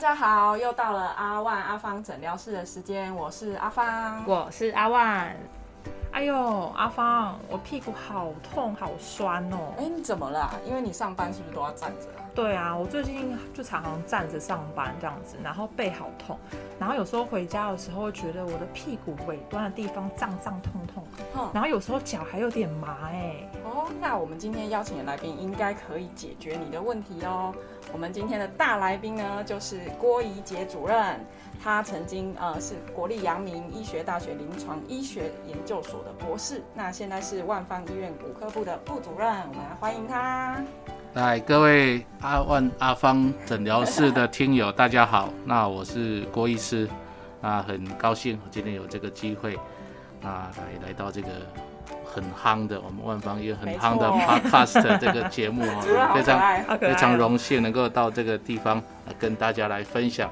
大家好，又到了阿万阿芳诊疗室的时间，我是阿芳，我是阿万。哎呦，阿芳，我屁股好痛，好酸哦。哎，你怎么了？因为你上班是不是都要站着？对啊，我最近就常常站着上班这样子，然后背好痛，然后有时候回家的时候觉得我的屁股尾端的地方胀胀痛痛，然后有时候脚还有点麻哎。哦，那我们今天邀请的来宾应该可以解决你的问题哦。我们今天的大来宾呢，就是郭怡杰主任，他曾经呃是国立阳明医学大学临床医学研究所的博士，那现在是万方医院骨科部的副主任，我们来欢迎他。来，各位阿万阿芳诊疗室的听友，大家好。那我是郭医师，啊，很高兴今天有这个机会，啊，来来到这个很夯的我们万方医院很夯的 podcast 这个节目啊，非常非常荣幸能够到这个地方跟大家来分享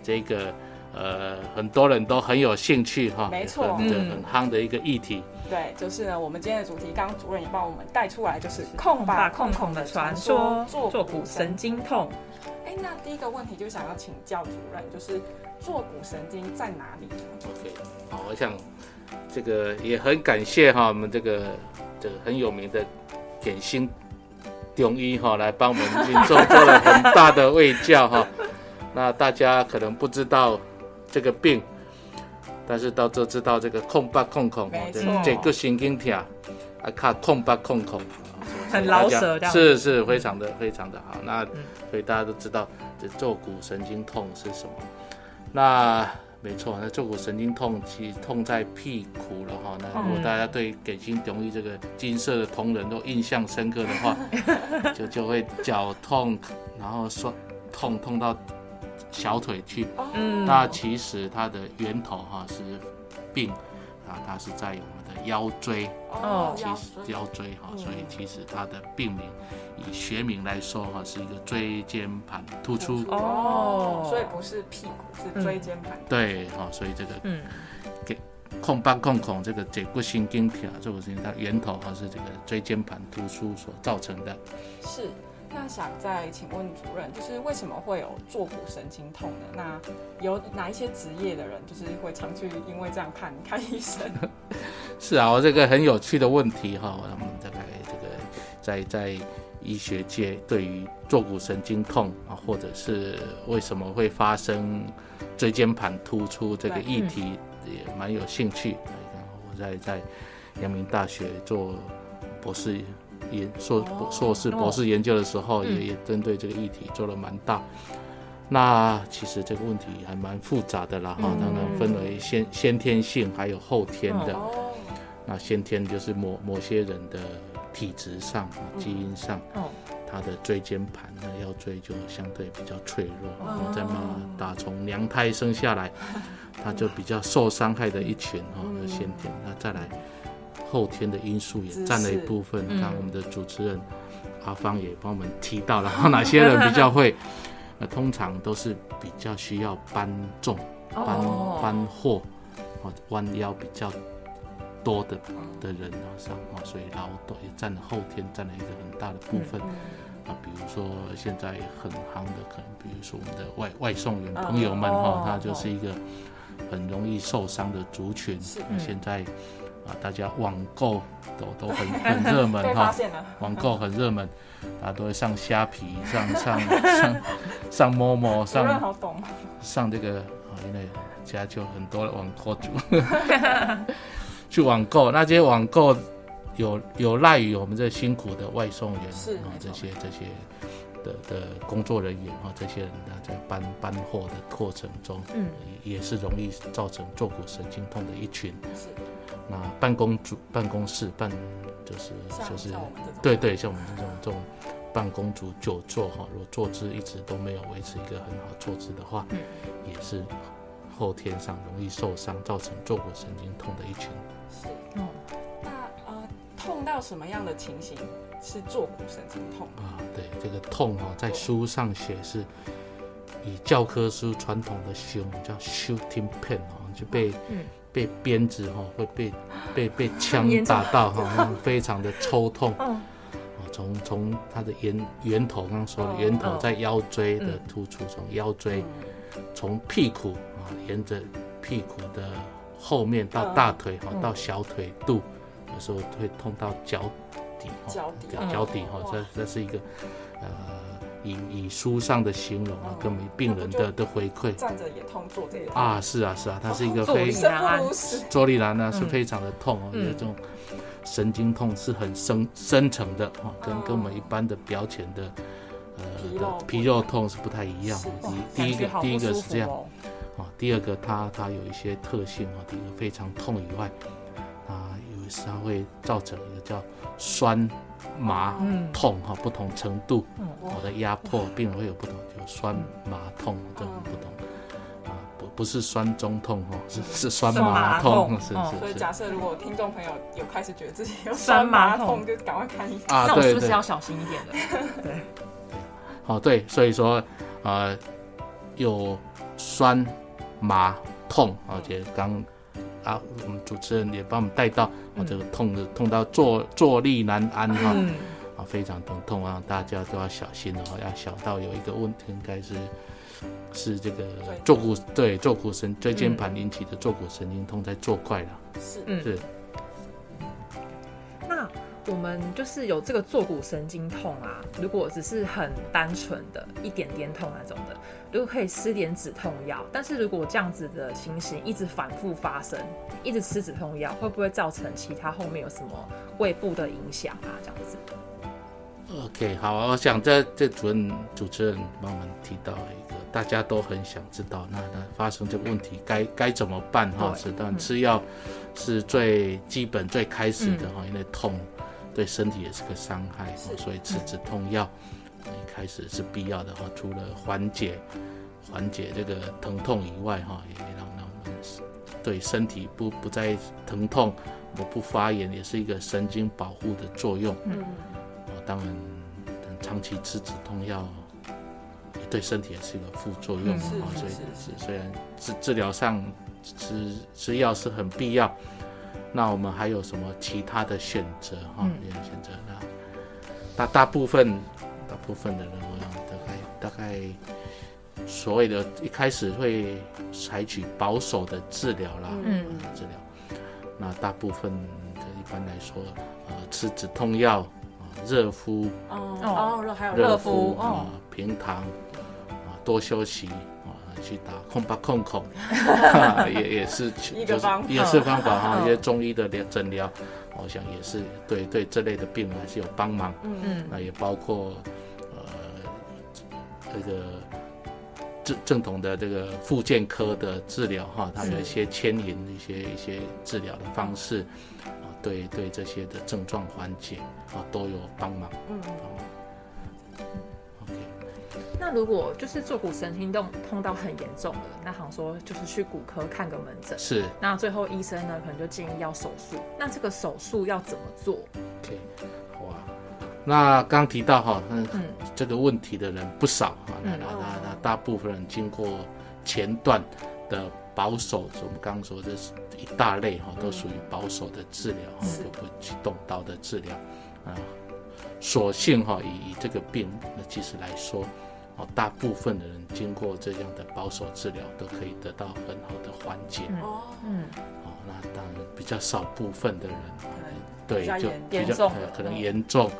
这个呃很多人都很有兴趣哈，没错，很夯的一个议题。对，就是呢，我们今天的主题，刚刚主任也帮我们带出来，就是控吧控控的传说，坐骨神经痛。哎，那第一个问题就想要请教主任，就是坐骨神经在哪里呢？OK，好，我想这个也很感谢哈，我们这个这个很有名的点心中医哈，来帮我们民众做了很大的卫教哈。那大家可能不知道这个病。但是到这知道这个空八空空，这个神经痛啊，看空八空空，很老舍是是非常的非常的好。那所以大家都知道这坐骨神经痛是什么？那没错，那坐骨神经痛其实痛在屁股了哈。那如果大家对给心中医这个金色的同仁都印象深刻的话，就就会脚痛，然后酸痛痛到。小腿去，那其实它的源头哈是病啊，它是在我们的腰椎哦，其实腰椎哈，所以其实它的病名以学名来说哈，是一个椎间盘突出。哦，所以不是屁股，是椎间盘对哈，所以这个嗯，给空八空孔这个解骨神经条这个神经它源头哈是这个椎间盘突出所造成的，是。那想再请问主任，就是为什么会有坐骨神经痛呢？那有哪一些职业的人，就是会常去因为这样看看医生？是啊，我这个很有趣的问题哈。我们大概这个在在医学界对于坐骨神经痛啊，或者是为什么会发生椎间盘突出这个议题，也蛮有兴趣。我在在阳明大学做博士。研硕硕士博士研究的时候，也也针对这个议题做了蛮大。那其实这个问题还蛮复杂的啦，哈，当然分为先先天性还有后天的。那先天就是某某些人的体质上、基因上，他的椎间盘、呢腰椎就相对比较脆弱。在嘛，打从娘胎生下来，他就比较受伤害的一群哈，先天。那再来。后天的因素也占了一部分。刚刚我们的主持人阿芳也帮我们提到了，哪些人比较会？那 通常都是比较需要搬重、搬搬货，或弯腰比较多的的人啊，上啊，所以劳动也占了后天占了一个很大的部分。啊，比如说现在很夯的，可能比如说我们的外外送员朋友们哈，他就是一个很容易受伤的族群。现在。啊，大家网购都都很很 热门哈，网购很热门，啊，都会上虾皮，上 上上上陌陌，上上这个啊，因为家就很多网购主 去网购，那这些网购有有赖于我们这辛苦的外送员啊，这些这些的的工作人员啊，这些人呢在搬搬货的过程中，嗯，也是容易造成坐骨神经痛的一群。是。那办公主、办公室办，就是就是对对，像我们这种这种办公主久坐哈，如果坐姿一直都没有维持一个很好坐姿的话，也是后天上容易受伤，造成坐骨神经痛的一群。是哦，那呃，痛到什么样的情形是坐骨神经痛啊？对，这个痛哈，在书上写是以教科书传统的形容叫 shooting pain 哦，就被嗯。被鞭子哈会被 被被枪打到哈，非常的抽痛，哦，从从它的源源头，刚刚说的源头在腰椎的突出，从腰椎，从屁股啊，沿着屁股的后面到大腿哈，到小腿肚，有时候会痛到脚底哈，脚底脚底哈，这这是一个呃，以以书上的形容啊，跟病人的的回馈，站着也痛，坐着也痛。啊，是啊是啊，它是一个非常坐立难安是非常的痛哦，有这种。神经痛是很深深层的哈，跟跟我们一般的表浅的呃的皮肉痛是不太一样。第一个第一个是这样，啊，第二个它它有一些特性啊，第一个非常痛以外，啊，有时它会造成一个叫酸麻痛哈，不同程度我的压迫，病人会有不同，就酸麻痛这种不同。不是酸中痛哦，是是酸麻痛，是是。所以假设如果听众朋友有开始觉得自己有酸麻痛，就赶快看医生啊。那我是不是要小心一点的？对对。好，对，所以说呃，有酸麻痛，而且刚啊，我们主持人也帮我们带到，啊，这个痛的痛到坐坐立难安哈，啊，非常疼痛啊，大家都要小心的话，要想到有一个问题，应该是。是这个坐骨对坐骨神椎间盘引起的坐骨神经痛在作怪了。是是。那我们就是有这个坐骨神经痛啊，如果只是很单纯的一点点痛那种的，如果可以吃点止痛药，但是如果这样子的情形一直反复发生，一直吃止痛药，会不会造成其他后面有什么胃部的影响啊？这样子。OK，好，我想这这主任主持人帮我们提到一个大家都很想知道，那那发生这个问题该该怎么办哈？是当然吃药是最基本最开始的哈，因为痛对身体也是个伤害，所以吃止痛药一开始是必要的哈。除了缓解缓解这个疼痛以外哈，也让让我们对身体不不再疼痛，我不发炎，也是一个神经保护的作用。嗯。当然，长期吃止痛药对身体也是一个副作用啊。所以，虽然治治疗上吃吃药是很必要，那我们还有什么其他的选择哈？选择那大大部分大部分的人，大概大概所谓的一开始会采取保守的治疗啦，嗯，治疗。那大部分的一般来说，呃，吃止痛药。热敷哦哦，热还有热敷啊，平躺啊，多休息啊，去打空巴空孔，也也是一个方也是方法 哈。一些中医的疗诊疗，我想也是对对这类的病人还是有帮忙。嗯嗯，那也包括呃这个正正统的这个复健科的治疗哈，它有一些牵引一些一些治疗的方式啊。对对，这些的症状缓解啊都有帮忙。嗯。那如果就是坐骨神经痛痛到很严重了，那好像说就是去骨科看个门诊。是。那最后医生呢，可能就建议要手术。那这个手术要怎么做？OK，好啊。那刚提到哈，嗯，这个问题的人不少哈。那那那大部分人经过前段的。保守，我们刚刚说这是一大类哈，都属于保守的治疗哈，就不去动刀的治疗啊。所幸哈，以以这个病那其实来说，哦，大部分的人经过这样的保守治疗，都可以得到很好的缓解。哦，嗯，哦，那当然比较少部分的人，对，就比较可能严重。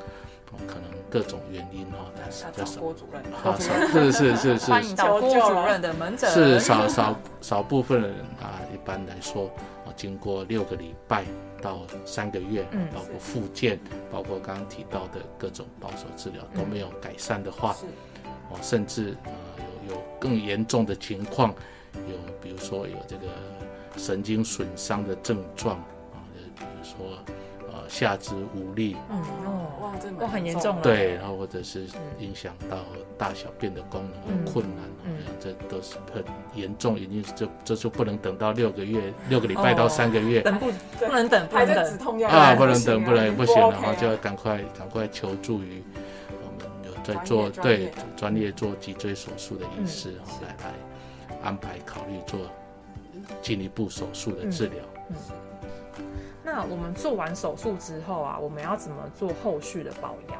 可能各种原因哈，但是比较少。主任，啊，是是是是，欢迎到郭主任的门诊。是少少少部分的人啊，一般来说啊，经过六个礼拜到三个月，嗯，包括复健，包括刚刚提到的各种保守治疗都没有改善的话，哦，甚至呃有有更严重的情况，有比如说有这个神经损伤的症状啊，比如说。下肢无力，嗯哦，哇，这都很严重了。对，然后或者是影响到大小便的功能，很困难，嗯，这都是很严重，已经这这就不能等到六个月，六个礼拜到三个月，等不不能等，还在止痛药啊，不能等，不能不行了，然后就要赶快赶快求助于在做对专业做脊椎手术的医师，来来安排考虑做进一步手术的治疗。嗯。那我们做完手术之后啊，我们要怎么做后续的保养？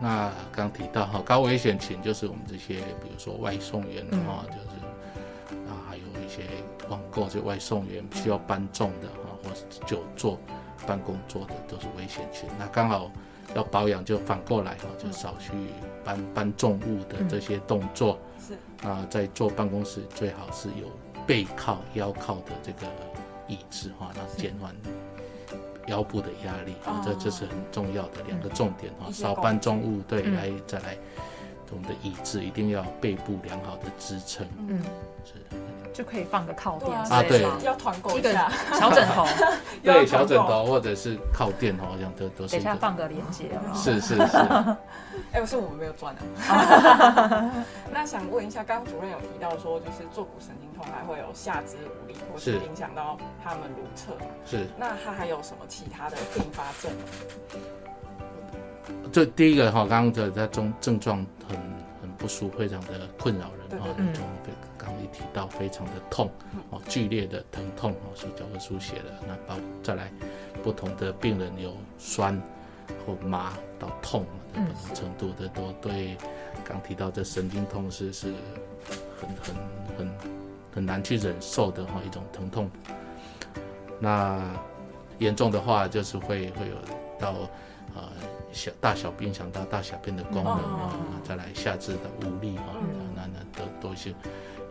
那刚提到哈，高危险群就是我们这些，比如说外送员哈，就是啊，还有一些网购这外送员需要搬重的哈，或是久坐办公桌的都是危险群。那刚好要保养，就反过来哈，就少去搬搬重物的这些动作。是。啊在坐办公室最好是有背靠、腰靠的这个椅子哈，那减缓。腰部的压力啊，这这是很重要的两个重点哈。少搬重物，对，来再来，我们的椅子一定要背部良好的支撑，嗯，是，就可以放个靠垫啊，对，要团购一个小枕头，对，小枕头或者是靠垫哦，好像都都是。等下放个连接，是是是。哎，不是我们没有赚啊。那想问一下，刚刚主任有提到说，就是坐骨神经痛还会有下肢无力，或是影响到他们如厕？是。那他还有什么其他的并发症？这第一个哈，刚刚的在症症状不舒服，非常的困扰人啊，那种刚刚一提到非常的痛哦，剧烈的疼痛哦，是脚会出血的。那包再来不同的病人有酸或麻到痛的不同程度的，都对。刚提到这神经痛是是很很很很难去忍受的哈一种疼痛，那严重的话就是会会有到呃小大小便想到大小便的功能啊，再来下肢的无力啊，那那都都是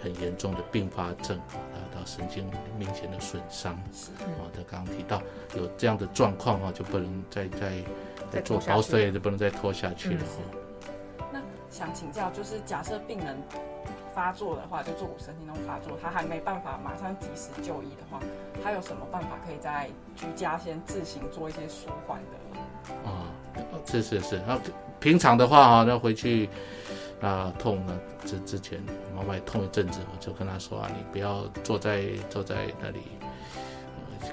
很严重的并发症啊，到神经明显的损伤啊。他刚刚提到有这样的状况啊，就不能再再再做保水，就不能再拖下去了。想请教，就是假设病人发作的话，就坐骨神经痛发作，他还没办法马上及时就医的话，他有什么办法可以在居家先自行做一些舒缓的？啊，是是是，那平常的话哈，那回去啊痛呢之之前，妈妈痛一阵子，我就跟他说啊，你不要坐在坐在那里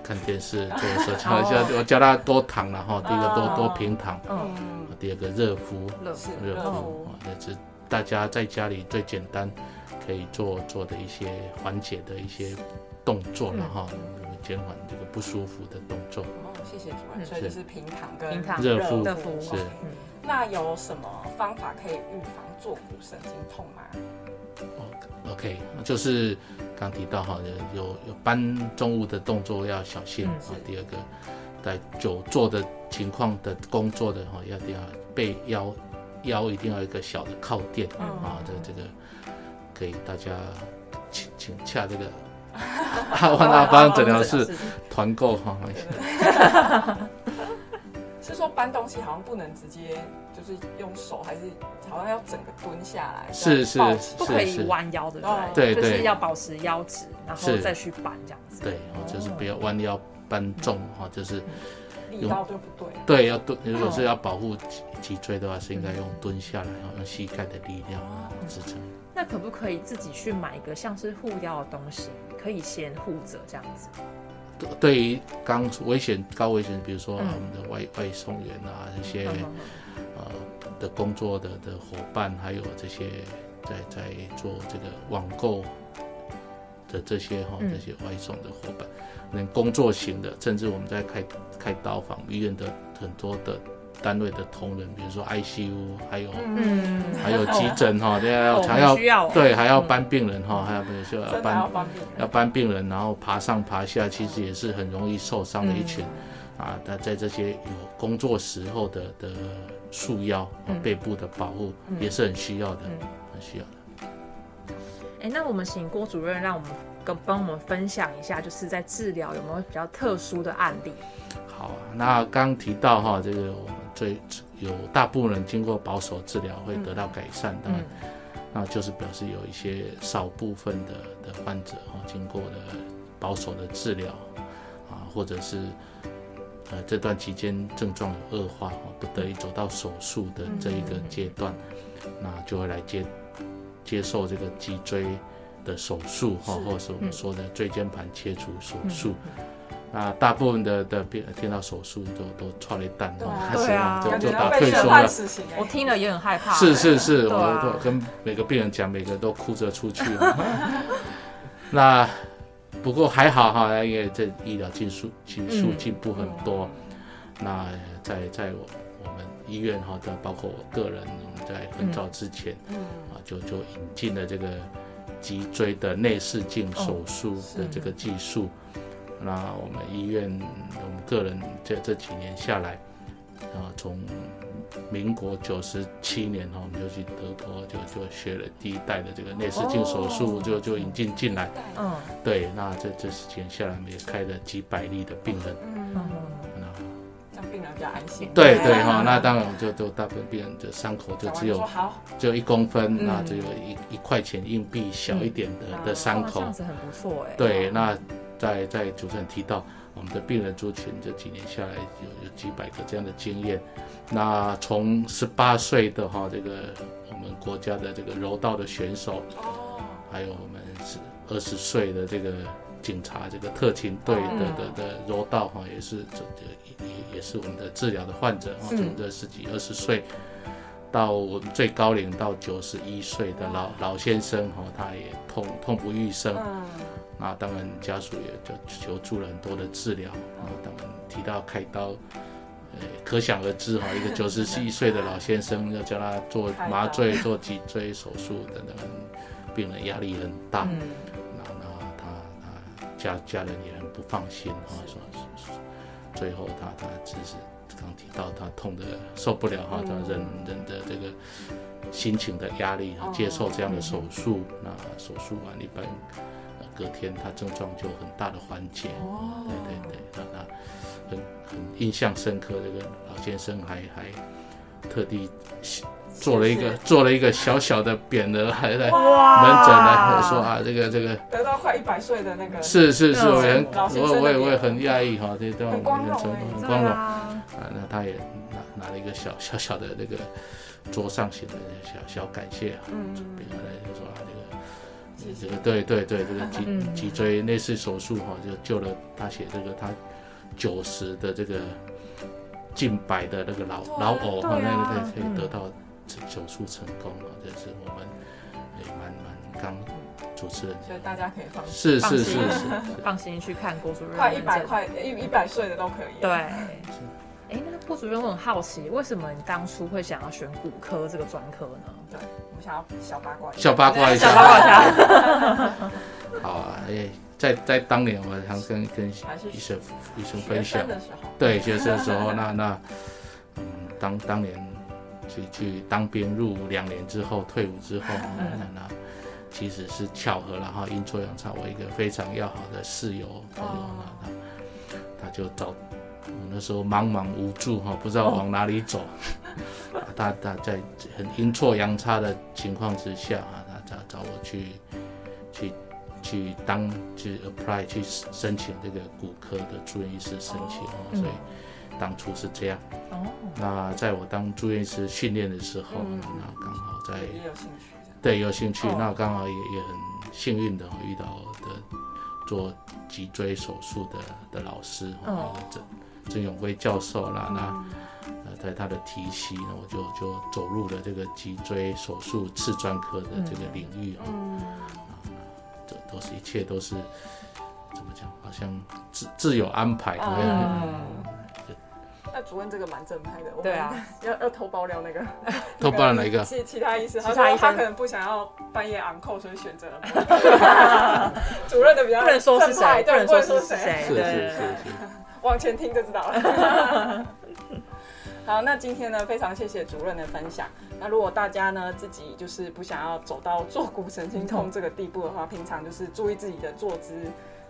看电视，做手枪一下，我叫他多躺了哈，第一个多多平躺，嗯，第二个热敷，热敷。那是大家在家里最简单可以做做的一些缓解的一些动作了哈，减缓这个不舒服的动作。哦，谢谢主任。所以就是平躺跟热敷。的敷是。那有什么方法可以预防坐骨神经痛吗？OK，就是刚提到哈，有有搬重物的动作要小心啊。第二个，在久坐的情况的工作的哈，要要背腰。腰一定要一个小的靠垫啊，这这个可以大家请请洽这个万达帮诊疗室团购哈。是说搬东西好像不能直接就是用手，还是好像要整个蹲下来？是是不可以弯腰的，对对，就是要保持腰直，然后再去搬这样子。对，就是不要弯腰搬重哈，就是。力道对不对？对，要蹲。如果是要保护脊脊椎的话，是应该用蹲下来，然后用膝盖的力量支撑。那可不可以自己去买一个像是护腰的东西，可以先护着这样子？对于刚危险、高危险，比如说我们的外外送员啊，这些呃的工作的的伙伴，还有这些在在做这个网购的这些哈，这些外送的伙伴。能工作型的，甚至我们在开开刀房医院的很多的单位的同仁，比如说 ICU，还有嗯，还有急诊哈，这样要还要对，还要搬病人哈，还有比如说要搬要搬病人，然后爬上爬下，其实也是很容易受伤的一群啊。他在这些有工作时候的的束腰、背部的保护也是很需要的，很需要的。哎，那我们请郭主任让我们。跟帮我们分享一下，就是在治疗有没有比较特殊的案例？好啊，那刚提到哈，这个最有大部分人经过保守治疗会得到改善的，那就是表示有一些少部分的的患者哈，经过了保守的治疗啊，或者是呃这段期间症状有恶化，不得已走到手术的这一个阶段，那就会来接接受这个脊椎。的手术哈，或者是我们说的椎间盘切除手术，那大部分的的病听到手术都都踹了一蛋，开始就就打退缩了。我听了也很害怕。是是是，我都跟每个病人讲，每个都哭着出去。那不过还好哈，因为这医疗技术技术进步很多。那在在我我们医院哈的，包括我个人，我们在很早之前，嗯啊，就就引进了这个脊椎的内视镜手术的这个技术。那我们医院，我们个人这这几年下来，啊，从民国九十七年哈，我们就去德国就就学了第一代的这个内视镜手术，就就引进进来。嗯，对，那这这时间下来，我们也开了几百例的病人。嗯。病人比较安心。对对哈，那当然就就大部分病人的伤口就只有只有一公分，那只有一一块钱硬币小一点的的伤口，这样子很不错哎。对，那在在主持人提到我们的病人族群这几年下来有有几百个这样的经验，那从十八岁的哈这个我们国家的这个柔道的选手，哦，还有我们是二十岁的这个。警察这个特勤队的的的柔道哈，也是这这也也是我们的治疗的患者啊，从这十几二十岁到我们最高龄到九十一岁的老老先生哈，他也痛痛不欲生。那当然家属也就求助了很多的治疗啊，当然提到开刀，呃，可想而知哈，一个九十一岁的老先生要叫他做麻醉、做脊椎手术等等，病人压力很大。嗯、然后他他家家人也很不放心啊，说最后他他只是刚提到他痛的受不了哈，他人人的这个心情的压力接受这样的手术，那手术完一般隔天他症状就很大的缓解。哦，对对对，那那很很印象深刻，这个老先生还还特地。做了一个做了一个小小的匾额，还在门诊来说啊，这个这个得到快一百岁的那个是是是，我很我我也我也很讶异哈，这都很光荣，很光荣啊。那他也拿拿了一个小小小的那个桌上写的小小感谢啊，嗯，匾额来就说啊，这个这个对对对，这个脊脊椎内视手术哈，就救了他写这个他九十的这个近百的那个老老偶哈，那个可以得到。手术成功了，这是我们也蛮蛮刚主持人，所以大家可以放心，是是是 是，放心去看郭主任，快一百块一一百岁的都可以。对，哎，那个郭主任我很好奇，为什么你当初会想要选骨科这个专科呢？对，我们想要小八卦，小八卦一下，小八卦一下。好啊，哎，在在当年我常跟跟医生医生分享，对学生的时候，那那嗯，当当年。去去当兵入伍两年之后退伍之后，那那 其实是巧合了哈，阴错阳差，我一个非常要好的室友朋友，那他他就找我那时候茫茫无助哈，不知道往哪里走，他他在很阴错阳差的情况之下啊，他找找我去去去当去 apply 去申请这个骨科的住院医师申请哦，所以。当初是这样，哦，那在我当住院医师训练的时候，那刚好在也有兴趣，对，有兴趣，那刚好也也很幸运的遇到的做脊椎手术的的老师，哦，郑郑永辉教授啦，那呃在他的提携呢，我就就走入了这个脊椎手术次专科的这个领域啊，啊，这都是一切都是怎么讲，好像自自有安排，嗯。那主任这个蛮正派的，对啊，要要偷爆料那个，偷爆料哪一个？其其他医生，他说他可能不想要半夜昂扣，所以选择了。主任的比较不能说是谁，不能说是谁，是是是，往前听就知道了。好，那今天呢，非常谢谢主任的分享。那如果大家呢自己就是不想要走到坐骨神经痛这个地步的话，平常就是注意自己的坐姿。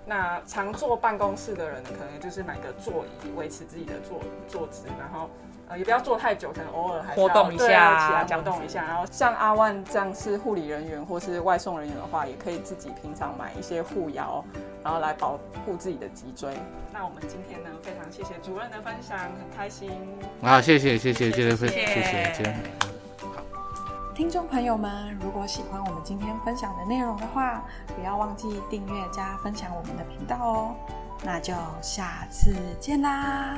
那常坐办公室的人，可能就是买个座椅维持自己的坐坐姿，然后呃也不要坐太久，可能偶尔还活动一下，起来活动一下。然后像阿万这样是护理人员或是外送人员的话，也可以自己平常买一些护腰，然后来保护自己的脊椎。那我们今天呢，非常谢谢主任的分享，很开心。啊，谢谢谢谢谢谢谢谢谢。听众朋友们，如果喜欢我们今天分享的内容的话，不要忘记订阅加分享我们的频道哦。那就下次见啦！